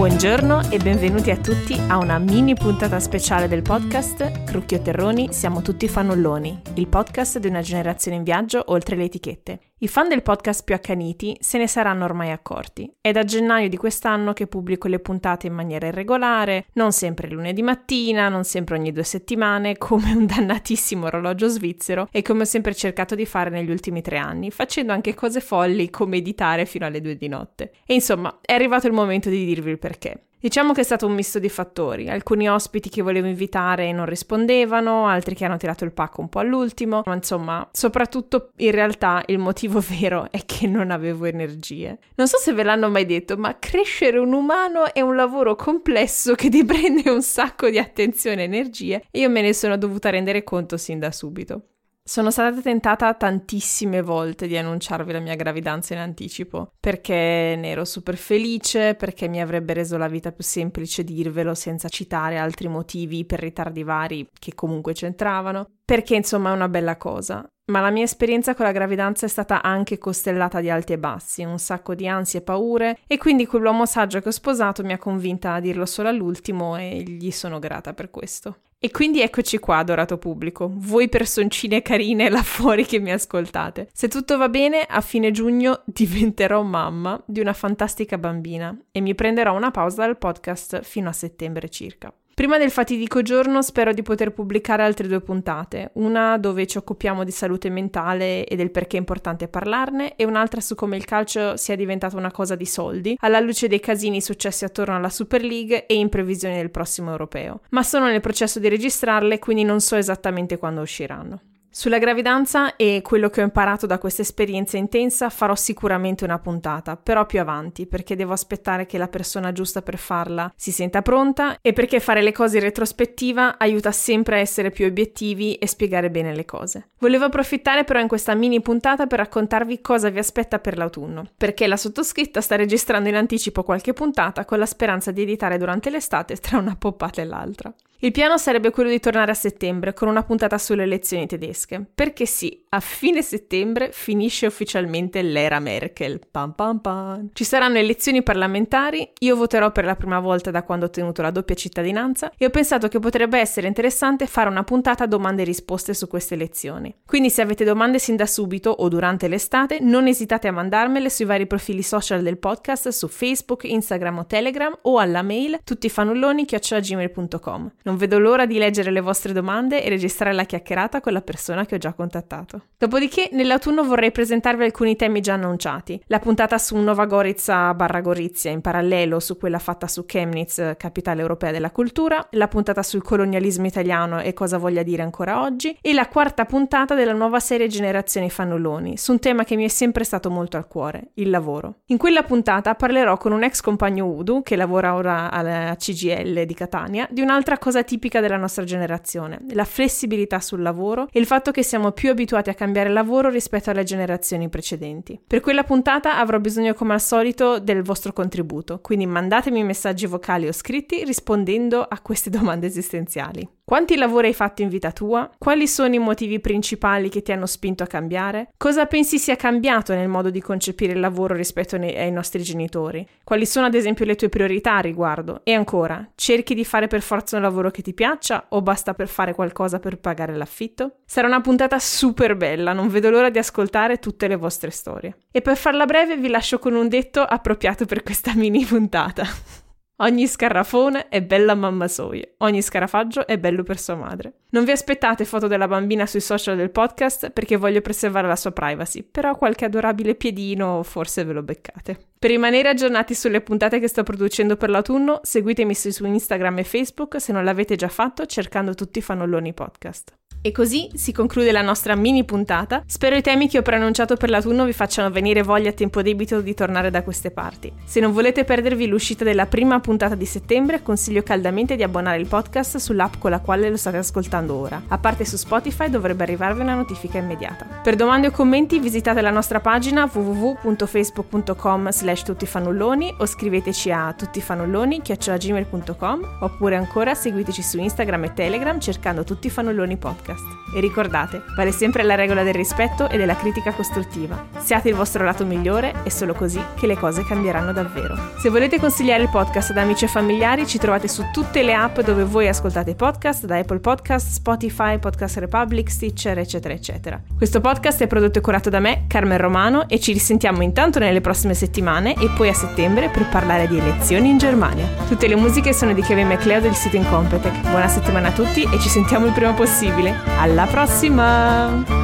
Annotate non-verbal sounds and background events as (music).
Buongiorno e benvenuti a tutti a una mini puntata speciale del podcast Crucchio Terroni, siamo tutti fannulloni, il podcast di una generazione in viaggio oltre le etichette. I fan del podcast più accaniti se ne saranno ormai accorti. È da gennaio di quest'anno che pubblico le puntate in maniera irregolare, non sempre lunedì mattina, non sempre ogni due settimane, (laughs) come un dannatissimo orologio svizzero e come ho sempre cercato di fare negli ultimi tre anni, facendo anche cose folli come editare fino alle due di notte. E insomma, è arrivato il momento di dirvi il perché. Diciamo che è stato un misto di fattori, alcuni ospiti che volevo invitare non rispondevano, altri che hanno tirato il pacco un po' all'ultimo, ma insomma, soprattutto in realtà il motivo (laughs) vero è che non avevo energie. Non so se ve l'hanno mai detto, ma crescere un umano è un lavoro complesso che ti prende un sacco di attenzione e energie e io me ne sono dovuta rendere conto sin da subito. Sono stata tentata tantissime volte di annunciarvi la mia gravidanza in anticipo, perché ne ero super felice, perché mi avrebbe reso la vita più semplice dirvelo senza citare altri motivi per ritardi vari che comunque c'entravano, perché insomma è una bella cosa. Ma la mia esperienza con la gravidanza è stata anche costellata di alti e bassi, un sacco di ansie e paure, e quindi quell'uomo saggio che ho sposato mi ha convinta a dirlo solo all'ultimo e gli sono grata per questo. E quindi eccoci qua, adorato pubblico, voi personcine carine là fuori che mi ascoltate. Se tutto va bene, a fine giugno diventerò mamma di una fantastica bambina e mi prenderò una pausa dal podcast fino a settembre circa. Prima del fatidico giorno spero di poter pubblicare altre due puntate, una dove ci occupiamo di salute mentale e del perché è importante parlarne e un'altra su come il calcio sia diventato una cosa di soldi, alla luce dei casini successi attorno alla Super League e in previsione del prossimo europeo. Ma sono nel processo di registrarle, quindi non so esattamente quando usciranno. Sulla gravidanza e quello che ho imparato da questa esperienza intensa farò sicuramente una puntata, però più avanti, perché devo aspettare che la persona giusta per farla si senta pronta e perché fare le cose in retrospettiva aiuta sempre a essere più obiettivi e spiegare bene le cose. Volevo approfittare però in questa mini puntata per raccontarvi cosa vi aspetta per l'autunno, perché la sottoscritta sta registrando in anticipo qualche puntata con la speranza di editare durante l'estate tra una poppata e l'altra. Il piano sarebbe quello di tornare a settembre con una puntata sulle elezioni tedesche, perché sì, a fine settembre finisce ufficialmente l'era Merkel. Pam pam pam. Ci saranno elezioni parlamentari, io voterò per la prima volta da quando ho ottenuto la doppia cittadinanza e ho pensato che potrebbe essere interessante fare una puntata domande e risposte su queste elezioni. Quindi se avete domande sin da subito o durante l'estate, non esitate a mandarmele sui vari profili social del podcast su Facebook, Instagram o Telegram o alla mail tuttifanulloni.gmail.com. Non vedo l'ora di leggere le vostre domande e registrare la chiacchierata con la persona che ho già contattato. Dopodiché, nell'autunno vorrei presentarvi alcuni temi già annunciati. La puntata su Nova Gorizia barra Gorizia in parallelo su quella fatta su Chemnitz, capitale europea della cultura, la puntata sul colonialismo italiano e cosa voglia dire ancora oggi, e la quarta puntata della nuova serie Generazioni Fannulloni, su un tema che mi è sempre stato molto al cuore, il lavoro. In quella puntata parlerò con un ex compagno Udu, che lavora ora alla CGL di Catania, di un'altra cosa cosa tipica della nostra generazione, la flessibilità sul lavoro e il fatto che siamo più abituati a cambiare lavoro rispetto alle generazioni precedenti. Per quella puntata avrò bisogno come al solito del vostro contributo, quindi mandatemi messaggi vocali o scritti rispondendo a queste (laughs) domande esistenziali. Quanti lavori hai fatto in vita tua? Quali sono i motivi principali che ti hanno spinto a cambiare? Cosa pensi sia cambiato nel modo di concepire il lavoro rispetto ai nostri genitori? Quali sono ad esempio le tue priorità a riguardo? E ancora, cerchi di fare per forza un lavoro che ti piaccia o basta per fare qualcosa per pagare l'affitto? Sarà una puntata super bella, non vedo l'ora di ascoltare tutte le vostre storie. E per farla breve vi lascio con un detto appropriato per questa (laughs) mini puntata. Ogni scarrafone è bella mamma soia, ogni scarafaggio è bello per sua madre. Non vi aspettate foto della bambina sui social del podcast perché voglio preservare la sua privacy, però qualche adorabile piedino forse ve lo beccate. Per rimanere aggiornati sulle puntate che sto producendo per l'autunno, seguitemi su Instagram e Facebook se non l'avete già fatto cercando tutti i fannulloni podcast. E così si conclude la nostra mini puntata. Spero i temi che ho preannunciato per l'autunno vi facciano venire voglia a tempo debito di tornare da queste parti. Se non volete perdervi l'uscita della prima puntata di settembre, consiglio caldamente di abbonare il podcast sull'app con la quale lo state ascoltando ora. A parte su Spotify dovrebbe arrivarvi una notifica immediata. Per domande o commenti visitate la nostra pagina www.facebook.com slash tuttifanulloni o scriveteci a tuttifanulloni.gmail.com oppure ancora seguiteci su Instagram e Telegram cercando Tutti Fannulloni Podcast. podcast. E ricordate, vale sempre la regola del rispetto e della critica costruttiva. Siate il vostro lato migliore, è solo così che le cose cambieranno davvero. Se volete consigliare il podcast ad amici e familiari, ci trovate su tutte le app dove voi ascoltate podcast, da Apple Podcast, Spotify, Podcast Republic, Stitcher, eccetera, eccetera. Questo podcast è prodotto e curato da me, Carmen Romano, e ci risentiamo intanto nelle prossime settimane e poi a settembre per parlare di elezioni in Germania. Tutte le musiche sono di Kevin MacLeod del sito Incompetech. Buona settimana a tutti e ci sentiamo il prima possibile. Alla prossima!